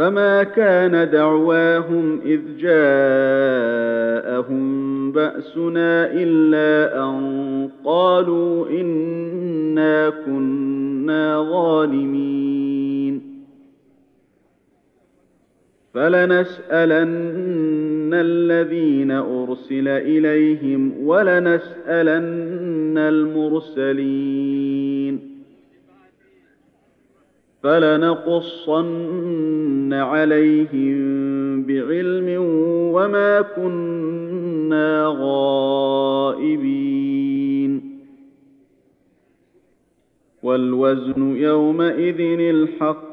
فما كان دعواهم اذ جاءهم باسنا الا ان قالوا انا كنا ظالمين فلنسالن الذين ارسل اليهم ولنسالن المرسلين فلنقصن عليهم بعلم وما كنا غائبين. والوزن يومئذ الحق.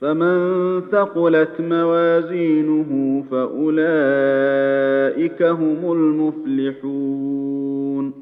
فمن ثقلت موازينه فأولئك هم المفلحون.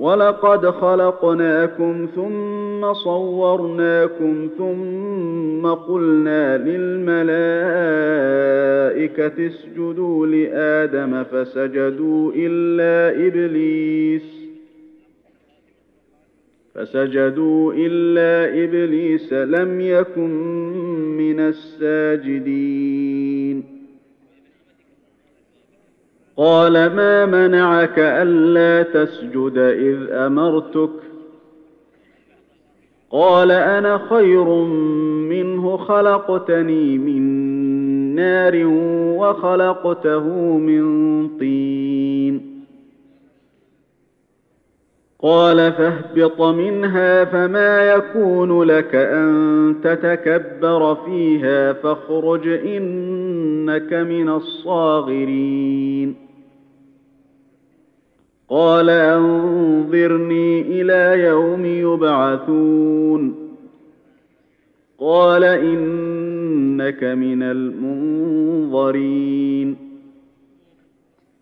ولقد خلقناكم ثم صورناكم ثم قلنا للملائكة اسجدوا لآدم فسجدوا إلا إبليس فسجدوا إلا إبليس لم يكن من الساجدين قال ما منعك ألا تسجد إذ أمرتك؟ قال أنا خير منه خلقتني من نار وخلقته من طين. قال فاهبط منها فما يكون لك أن تتكبر فيها فاخرج إنك من الصاغرين. قال أنظرني إلى يوم يبعثون. قال إنك من المنظرين.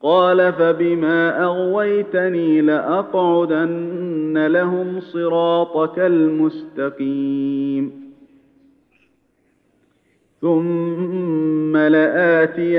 قال فبما أغويتني لأقعدن لهم صراطك المستقيم. ثم لآتينهم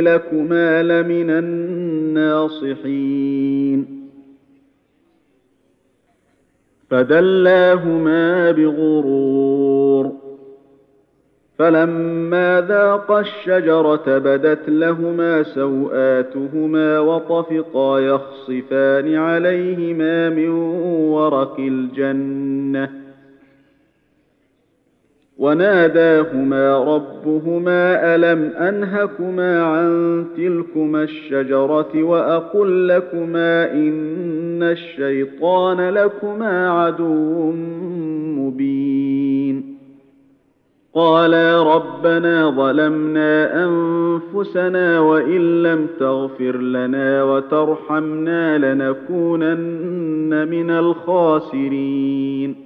لكما لمن الناصحين. فدلاهما بغرور. فلما ذاقا الشجرة بدت لهما سوآتهما وطفقا يخصفان عليهما من ورق الجنة. وناداهما ربهما ألم أنهكما عن تلكما الشجرة وأقل لكما إن الشيطان لكما عدو مبين قالا ربنا ظلمنا أنفسنا وإن لم تغفر لنا وترحمنا لنكونن من الخاسرين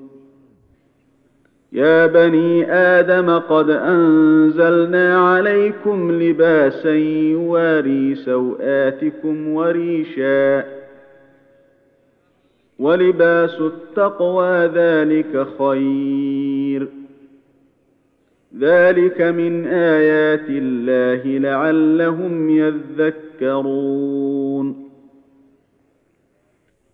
يا بني آدم قد أنزلنا عليكم لباسا يواري سوآتكم وريشا. ولباس التقوى ذلك خير. ذلك من آيات الله لعلهم يذكرون.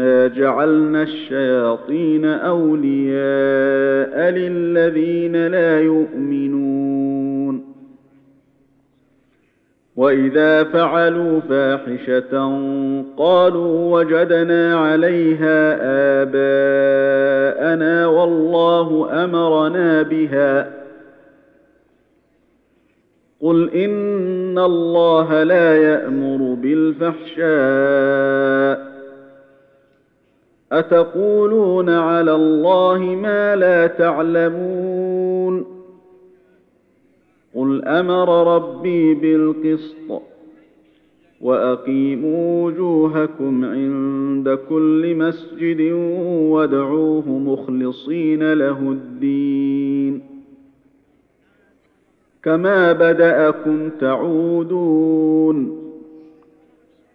انا جعلنا الشياطين اولياء للذين لا يؤمنون واذا فعلوا فاحشه قالوا وجدنا عليها اباءنا والله امرنا بها قل ان الله لا يامر بالفحشاء أتقولون على الله ما لا تعلمون قل أمر ربي بالقسط وأقيموا وجوهكم عند كل مسجد وادعوه مخلصين له الدين. كما بدأكم تعودون.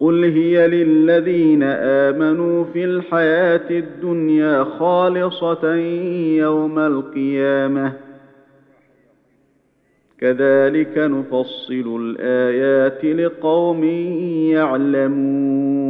قل هي للذين امنوا في الحياة الدنيا خالصه يوم القيامه كذلك نفصل الايات لقوم يعلمون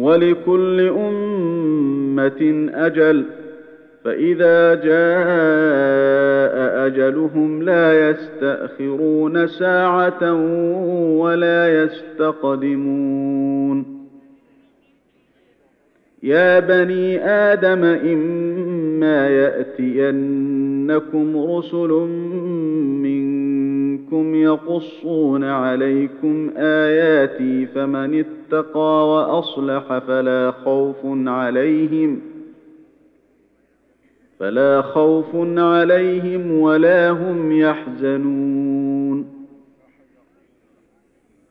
ولكل أمة أجل فإذا جاء أجلهم لا يستأخرون ساعة ولا يستقدمون. يا بني آدم إما يأتينكم رسل منكم يقصون عليكم اياتي فمن اتقى واصلح فلا خوف عليهم فلا خوف عليهم ولا هم يحزنون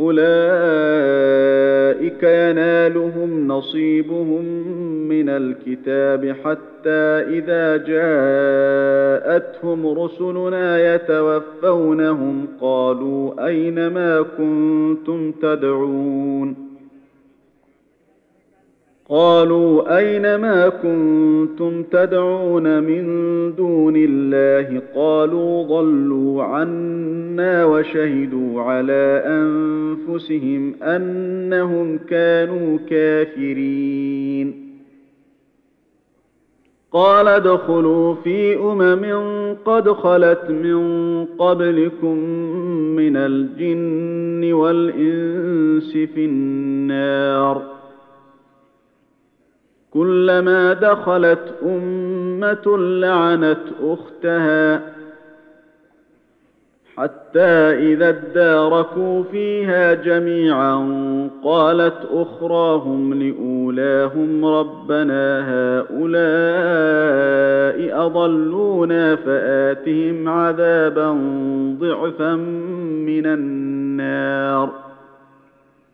أولئك ينالهم نصيبهم من الكتاب حتى إذا جاءتهم رسلنا يتوفونهم قالوا أين ما كنتم تدعون قالوا أين ما كنتم تدعون من دون الله قالوا ضلوا عنا وشهدوا على أنفسهم أنهم كانوا كافرين. قال ادخلوا في أمم قد خلت من قبلكم من الجن والإنس في النار. كلما دخلت أمة لعنت أختها حتى إذا اداركوا فيها جميعا قالت أخراهم لأولاهم ربنا هؤلاء أضلونا فآتهم عذابا ضعفا من النار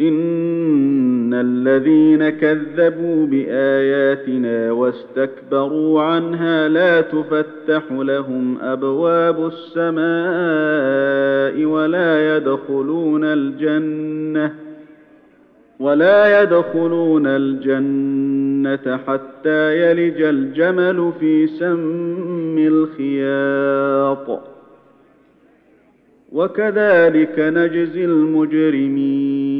ان الذين كذبوا باياتنا واستكبروا عنها لا تفتح لهم ابواب السماء ولا يدخلون الجنه ولا يدخلون الجنه حتى يلج الجمل في سم الخياط وكذلك نجزي المجرمين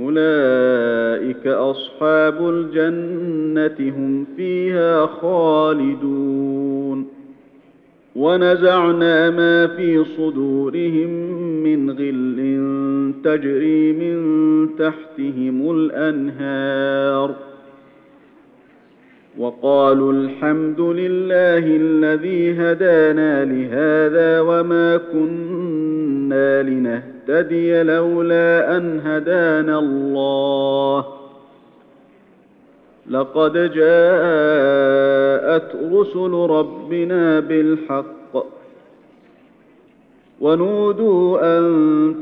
أولئك أصحاب الجنة هم فيها خالدون. ونزعنا ما في صدورهم من غل تجري من تحتهم الأنهار. وقالوا الحمد لله الذي هدانا لهذا وما كنا لنهتدي. لولا أن هدانا الله. لقد جاءت رسل ربنا بالحق ونودوا أن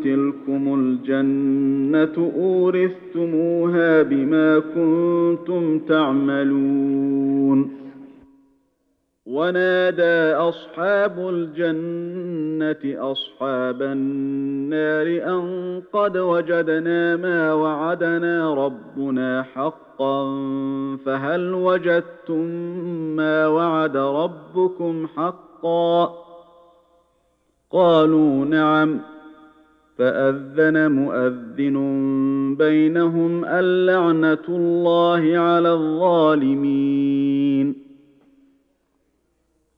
تلكم الجنة أورثتموها بما كنتم تعملون. ونادى أصحاب الجنة أصحاب النار أن قد وجدنا ما وعدنا ربنا حقا فهل وجدتم ما وعد ربكم حقا؟ قالوا نعم فأذن مؤذن بينهم اللعنه الله على الظالمين.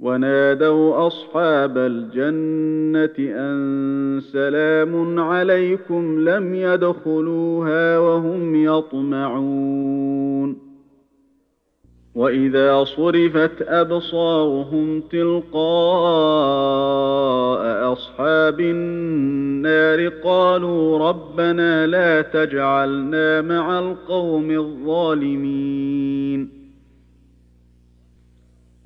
ونادوا أصحاب الجنة أن سلام عليكم لم يدخلوها وهم يطمعون. وإذا صرفت أبصارهم تلقاء أصحاب النار قالوا ربنا لا تجعلنا مع القوم الظالمين.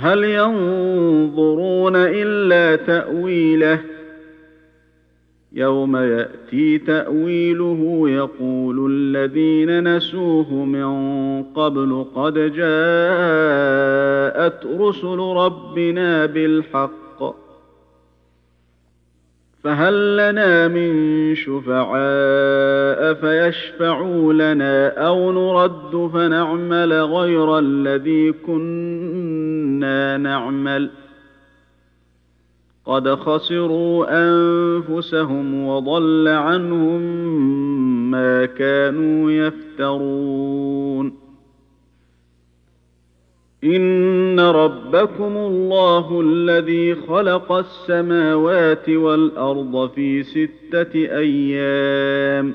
هل ينظرون إلا تأويله؟ يوم يأتي تأويله يقول الذين نسوه من قبل قد جاءت رسل ربنا بالحق. فهل لنا من شفعاء فيشفعوا لنا أو نرد فنعمل غير الذي كنا نعمل قد خسروا أنفسهم وضل عنهم ما كانوا يفترون. إن ربكم الله الذي خلق السماوات والأرض في ستة أيام.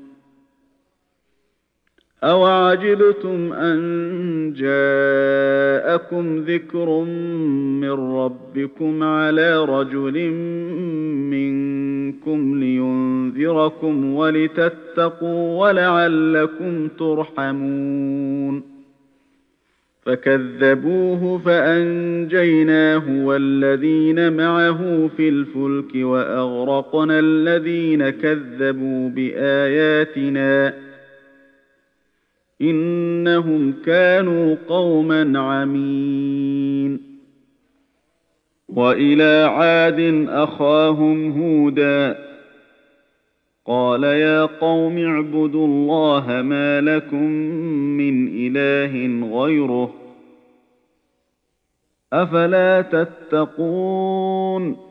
أوعجبتم أن جاءكم ذكر من ربكم على رجل منكم لينذركم ولتتقوا ولعلكم ترحمون فكذبوه فأنجيناه والذين معه في الفلك وأغرقنا الذين كذبوا بآياتنا إنهم كانوا قوما عمين. وإلى عاد أخاهم هودا. قال يا قوم اعبدوا الله ما لكم من إله غيره. أفلا تتقون؟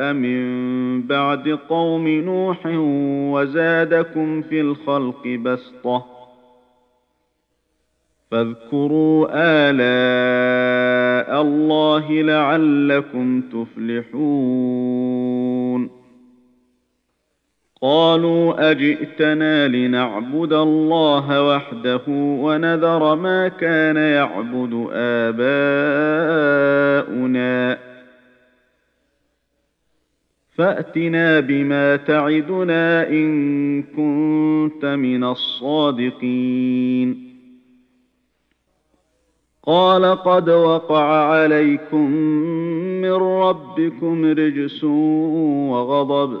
من بعد قوم نوح وزادكم في الخلق بسطه فاذكروا الاء الله لعلكم تفلحون قالوا اجئتنا لنعبد الله وحده ونذر ما كان يعبد اباؤنا فأتنا بما تعدنا إن كنت من الصادقين. قال قد وقع عليكم من ربكم رجس وغضب.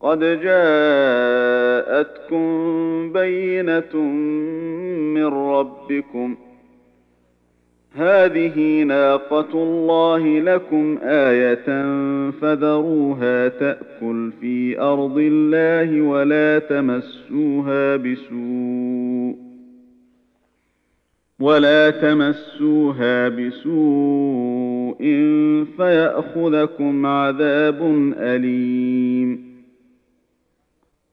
قد جاءتكم بينة من ربكم. هذه ناقة الله لكم آية فذروها تأكل في أرض الله ولا تمسوها بسوء ولا تمسوها بسوء فيأخذكم عذاب أليم.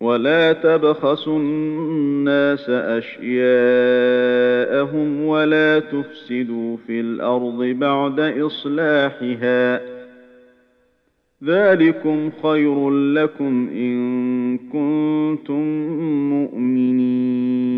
ولا تبخسوا الناس اشياءهم ولا تفسدوا في الأرض بعد اصلاحها ذلكم خير لكم ان كنتم مؤمنين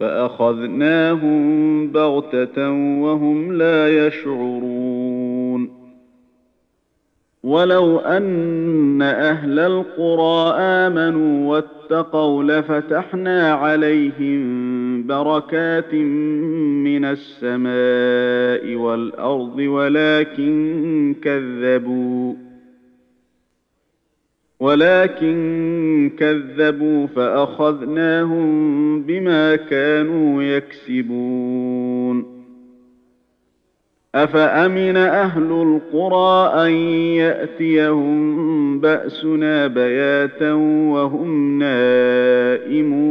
فأخذناهم بغتة وهم لا يشعرون. ولو أن أهل القرى آمنوا واتقوا لفتحنا عليهم بركات من السماء والأرض ولكن كذبوا. ولكن كذبوا فأخذناهم بما كانوا يكسبون. أفأمن أهل القرى أن يأتيهم بأسنا بياتا وهم نائمون؟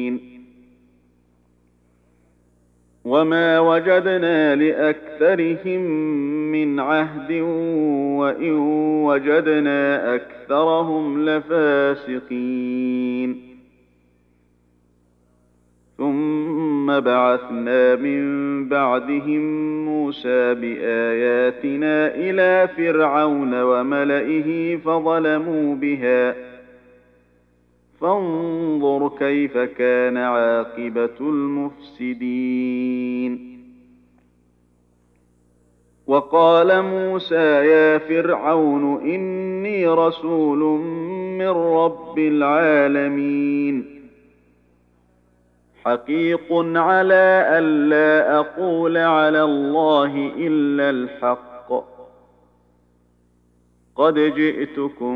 وما وجدنا لاكثرهم من عهد وان وجدنا اكثرهم لفاسقين ثم بعثنا من بعدهم موسى باياتنا إلى فرعون وملئه فظلموا بها فانظر كيف كان عاقبة المفسدين. وقال موسى يا فرعون إني رسول من رب العالمين. حقيق على ألا أقول على الله إلا الحق. قد جئتكم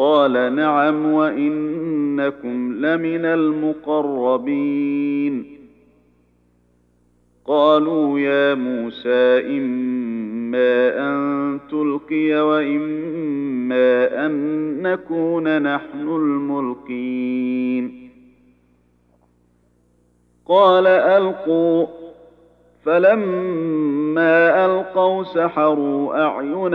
قال نعم وإنكم لمن المقربين. قالوا يا موسى إما أن تلقي وإما أن نكون نحن الملقين. قال ألقوا. فلما ألقوا سحروا أعين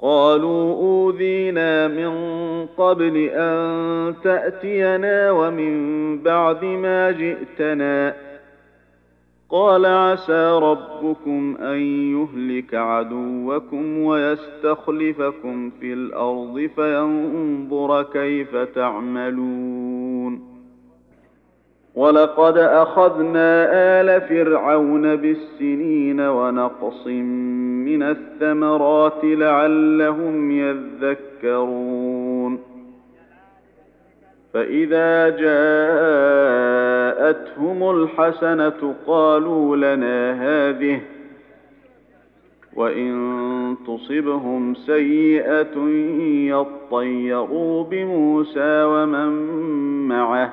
قالوا أوذينا من قبل أن تأتينا ومن بعد ما جئتنا. قال عسى ربكم أن يهلك عدوكم ويستخلفكم في الأرض فينظر كيف تعملون. ولقد أخذنا آل فرعون بالسنين ونقص الثمرات لعلهم يذكرون. فإذا جاءتهم الحسنة قالوا لنا هذه وإن تصبهم سيئة يطيروا بموسى ومن معه.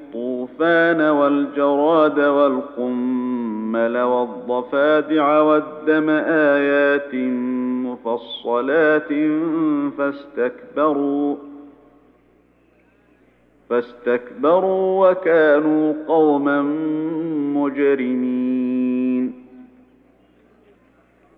الطوفان والجراد والقمل والضفادع والدم آيات مفصلات فاستكبروا فاستكبروا وكانوا قوما مجرمين.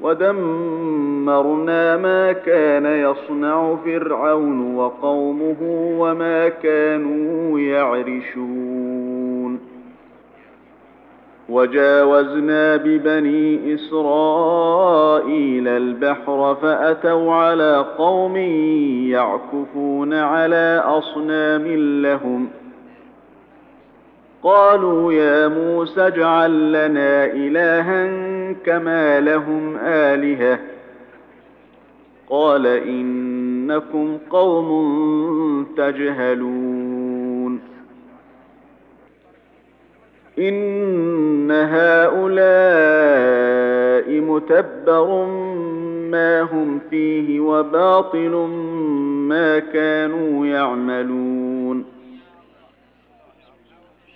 ودمرنا ما كان يصنع فرعون وقومه وما كانوا يعرشون وجاوزنا ببني اسرائيل البحر فاتوا على قوم يعكفون على اصنام لهم قالوا يا موسى اجعل لنا الها كما لهم آلهة. قال إنكم قوم تجهلون. إن هؤلاء متبر ما هم فيه وباطل ما كانوا يعملون.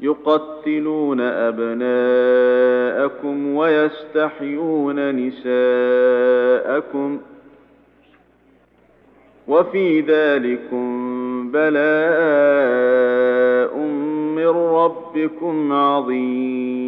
يقتلون أبناءكم ويستحيون نساءكم وفي ذلكم بلاء من ربكم عظيم.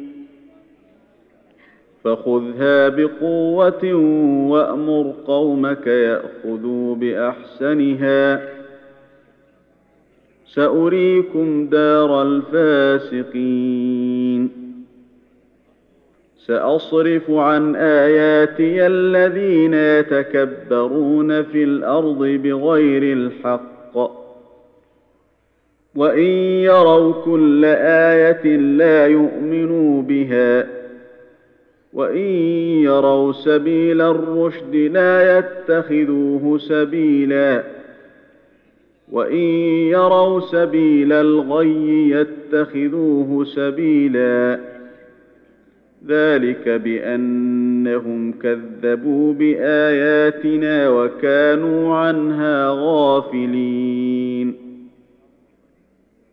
فخذها بقوة وأمر قومك يأخذوا بأحسنها. سأريكم دار الفاسقين. سأصرف عن آياتي الذين يتكبرون في الأرض بغير الحق. وإن يروا كل آية لا يؤمنوا بها وان يروا سبيل الرشد لا يتخذوه سبيلا وان يروا سبيل الغي يتخذوه سبيلا ذلك بانهم كذبوا باياتنا وكانوا عنها غافلين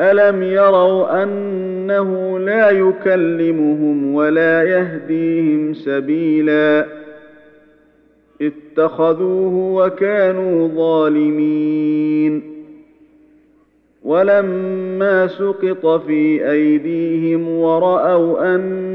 الم يروا انه لا يكلمهم ولا يهديهم سبيلا اتخذوه وكانوا ظالمين ولما سقط في ايديهم وراوا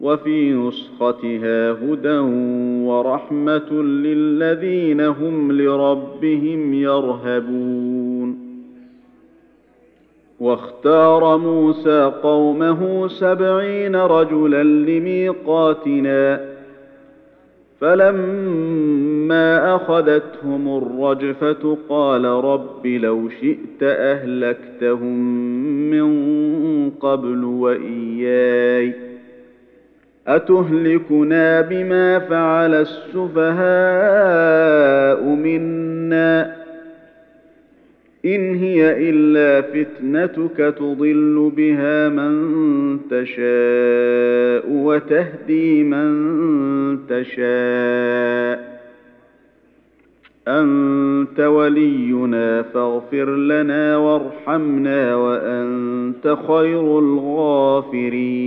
وفي نسختها هدى ورحمة للذين هم لربهم يرهبون. واختار موسى قومه سبعين رجلا لميقاتنا فلما أخذتهم الرجفة قال رب لو شئت أهلكتهم من قبل وإياي. أتهلكنا بما فعل السفهاء منا إن هي إلا فتنتك تضل بها من تشاء وتهدي من تشاء. أنت ولينا فاغفر لنا وارحمنا وأنت خير الغافرين.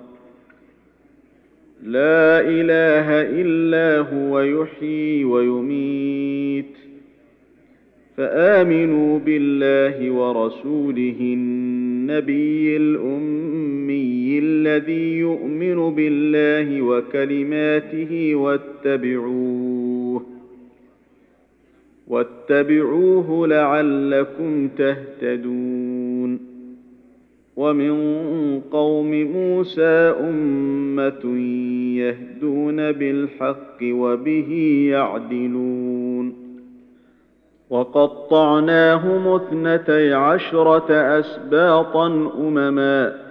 لا إله إلا هو يحيي ويميت. فآمنوا بالله ورسوله النبي الأمي الذي يؤمن بالله وكلماته واتبعوه واتبعوه لعلكم تهتدون. ومن قوم موسى أمة يهدون بالحق وبه يعدلون. وقطعناهم اثنتي عشرة أسباطا أمما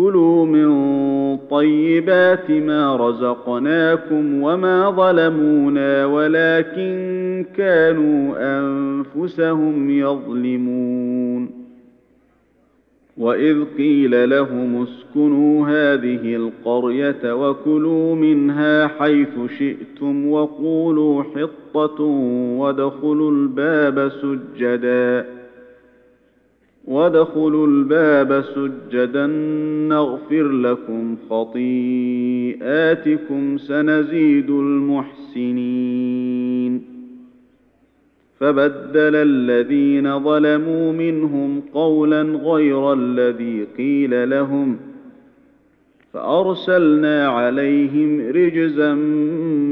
كلوا من طيبات ما رزقناكم وما ظلمونا ولكن كانوا انفسهم يظلمون واذ قيل لهم اسكنوا هذه القريه وكلوا منها حيث شئتم وقولوا حطه وادخلوا الباب سجدا وادخلوا الباب سجدا نغفر لكم خطيئاتكم سنزيد المحسنين. فبدل الذين ظلموا منهم قولا غير الذي قيل لهم فأرسلنا عليهم رجزا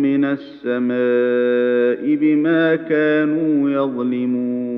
من السماء بما كانوا يظلمون.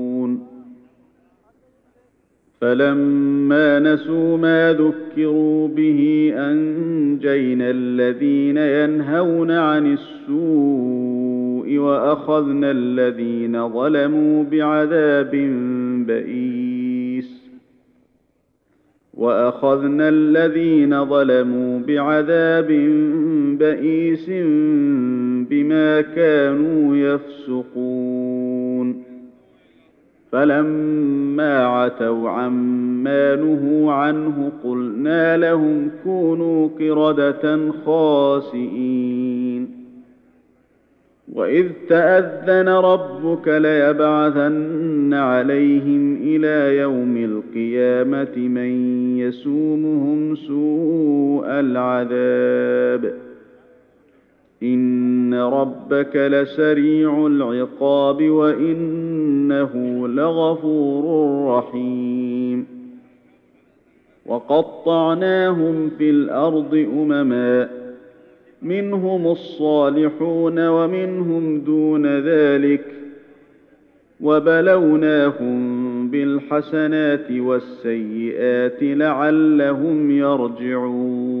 فلما نسوا ما ذكروا به أنجينا الذين ينهون عن السوء وأخذنا الذين ظلموا بعذاب بئيس وأخذنا الذين ظلموا بعذاب بئيس بما كانوا يفسقون فلما عتوا عما نهوا عنه قلنا لهم كونوا قردة خاسئين. وإذ تأذن ربك ليبعثن عليهم إلى يوم القيامة من يسومهم سوء العذاب. إن ربك لسريع العقاب وانه لغفور رحيم. وقطعناهم في الأرض أمما منهم الصالحون ومنهم دون ذلك وبلوناهم بالحسنات والسيئات لعلهم يرجعون.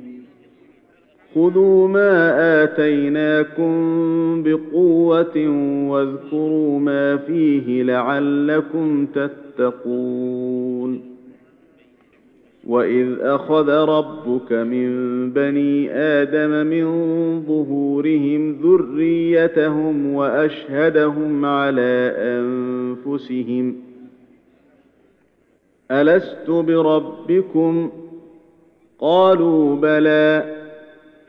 خذوا ما آتيناكم بقوة واذكروا ما فيه لعلكم تتقون. وإذ أخذ ربك من بني آدم من ظهورهم ذريتهم وأشهدهم على أنفسهم. ألست بربكم؟ قالوا بلى.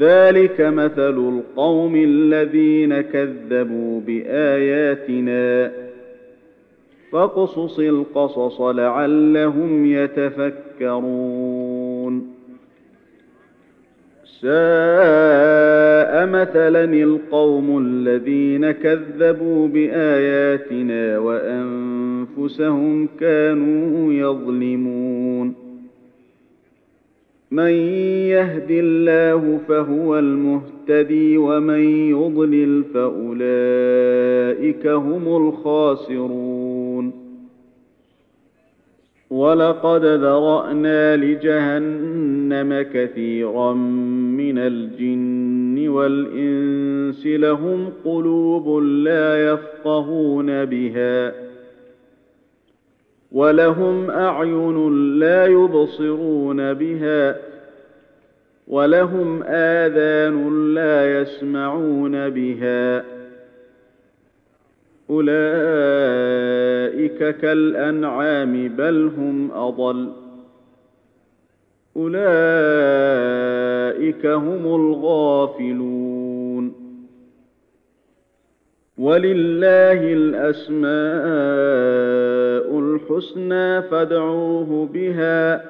ذلك مثل القوم الذين كذبوا بآياتنا. فاقصص القصص لعلهم يتفكرون. ساء مثلا القوم الذين كذبوا بآياتنا وأنفسهم كانوا يظلمون. من يهد الله فهو المهتدي ومن يضلل فأولئك هم الخاسرون. ولقد ذرأنا لجهنم كثيرا من الجن والإنس لهم قلوب لا يفقهون بها. ولهم أعين لا يبصرون بها ولهم آذان لا يسمعون بها أولئك كالأنعام بل هم أضل أولئك هم الغافلون ولله الأسماء الحسنى فادعوه بها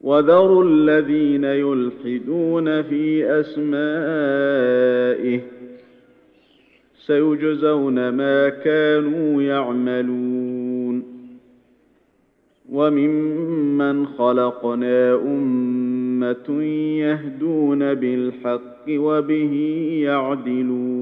وذروا الذين يلحدون في أسمائه سيجزون ما كانوا يعملون وممن خلقنا أمة يهدون بالحق وبه يعدلون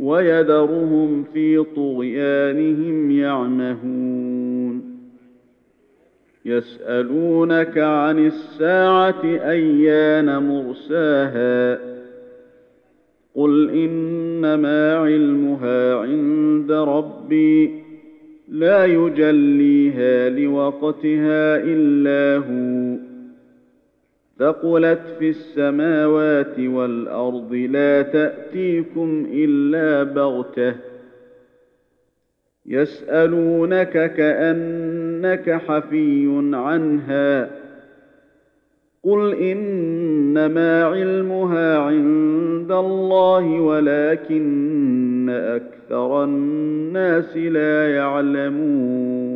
ويذرهم في طغيانهم يعمهون. يسألونك عن الساعة أيان مرساها. قل إنما علمها عند ربي. لا يجليها لوقتها إلا هو. ثقلت في السماوات والأرض لا تأتيكم إلا بغتة يسألونك كأنك حفي عنها قل إنما علمها عند الله ولكن أكثر الناس لا يعلمون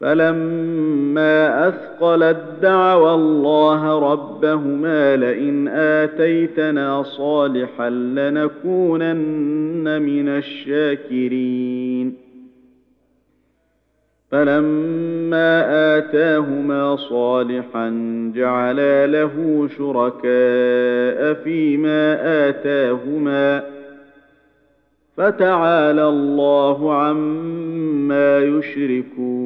فلما اثقلت دعوا الله ربهما لئن اتيتنا صالحا لنكونن من الشاكرين فلما اتاهما صالحا جعلا له شركاء فيما اتاهما فتعالى الله عما يشركون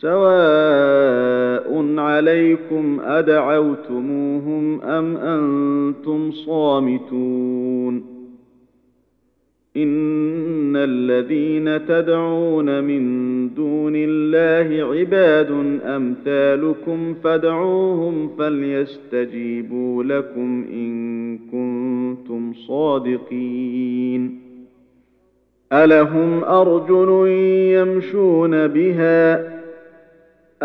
سواء عليكم ادعوتموهم ام أنتم صامتون ان الذين تدعون من دون الله عباد امثالكم فادعوهم فليستجيبوا لكم ان كنتم صادقين الهم ارجل يمشون بها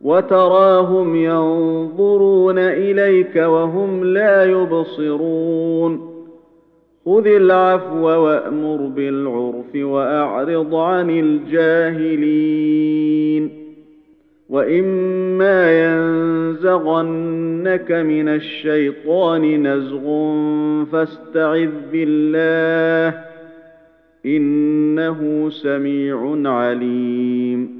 وتراهم ينظرون إليك وهم لا يبصرون. خذ العفو وأمر بالعرف وأعرض عن الجاهلين. وإما ينزغنك من الشيطان نزغ فاستعذ بالله إنه سميع عليم.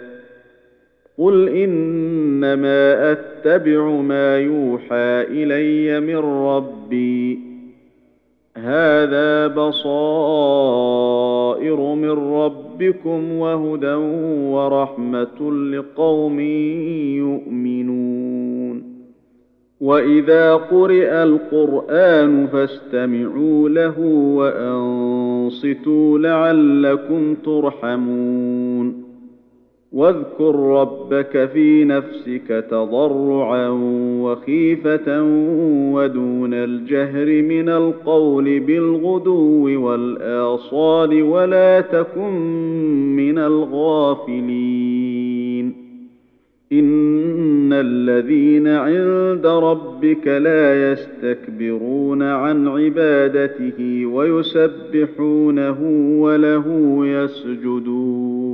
قل انما اتبع ما يوحى الي من ربي هذا بصائر من ربكم وهدى ورحمه لقوم يؤمنون واذا قرئ القران فاستمعوا له وانصتوا لعلكم ترحمون واذكر ربك في نفسك تضرعا وخيفة ودون الجهر من القول بالغدو والآصال ولا تكن من الغافلين. إن الذين عند ربك لا يستكبرون عن عبادته ويسبحونه وله يسجدون.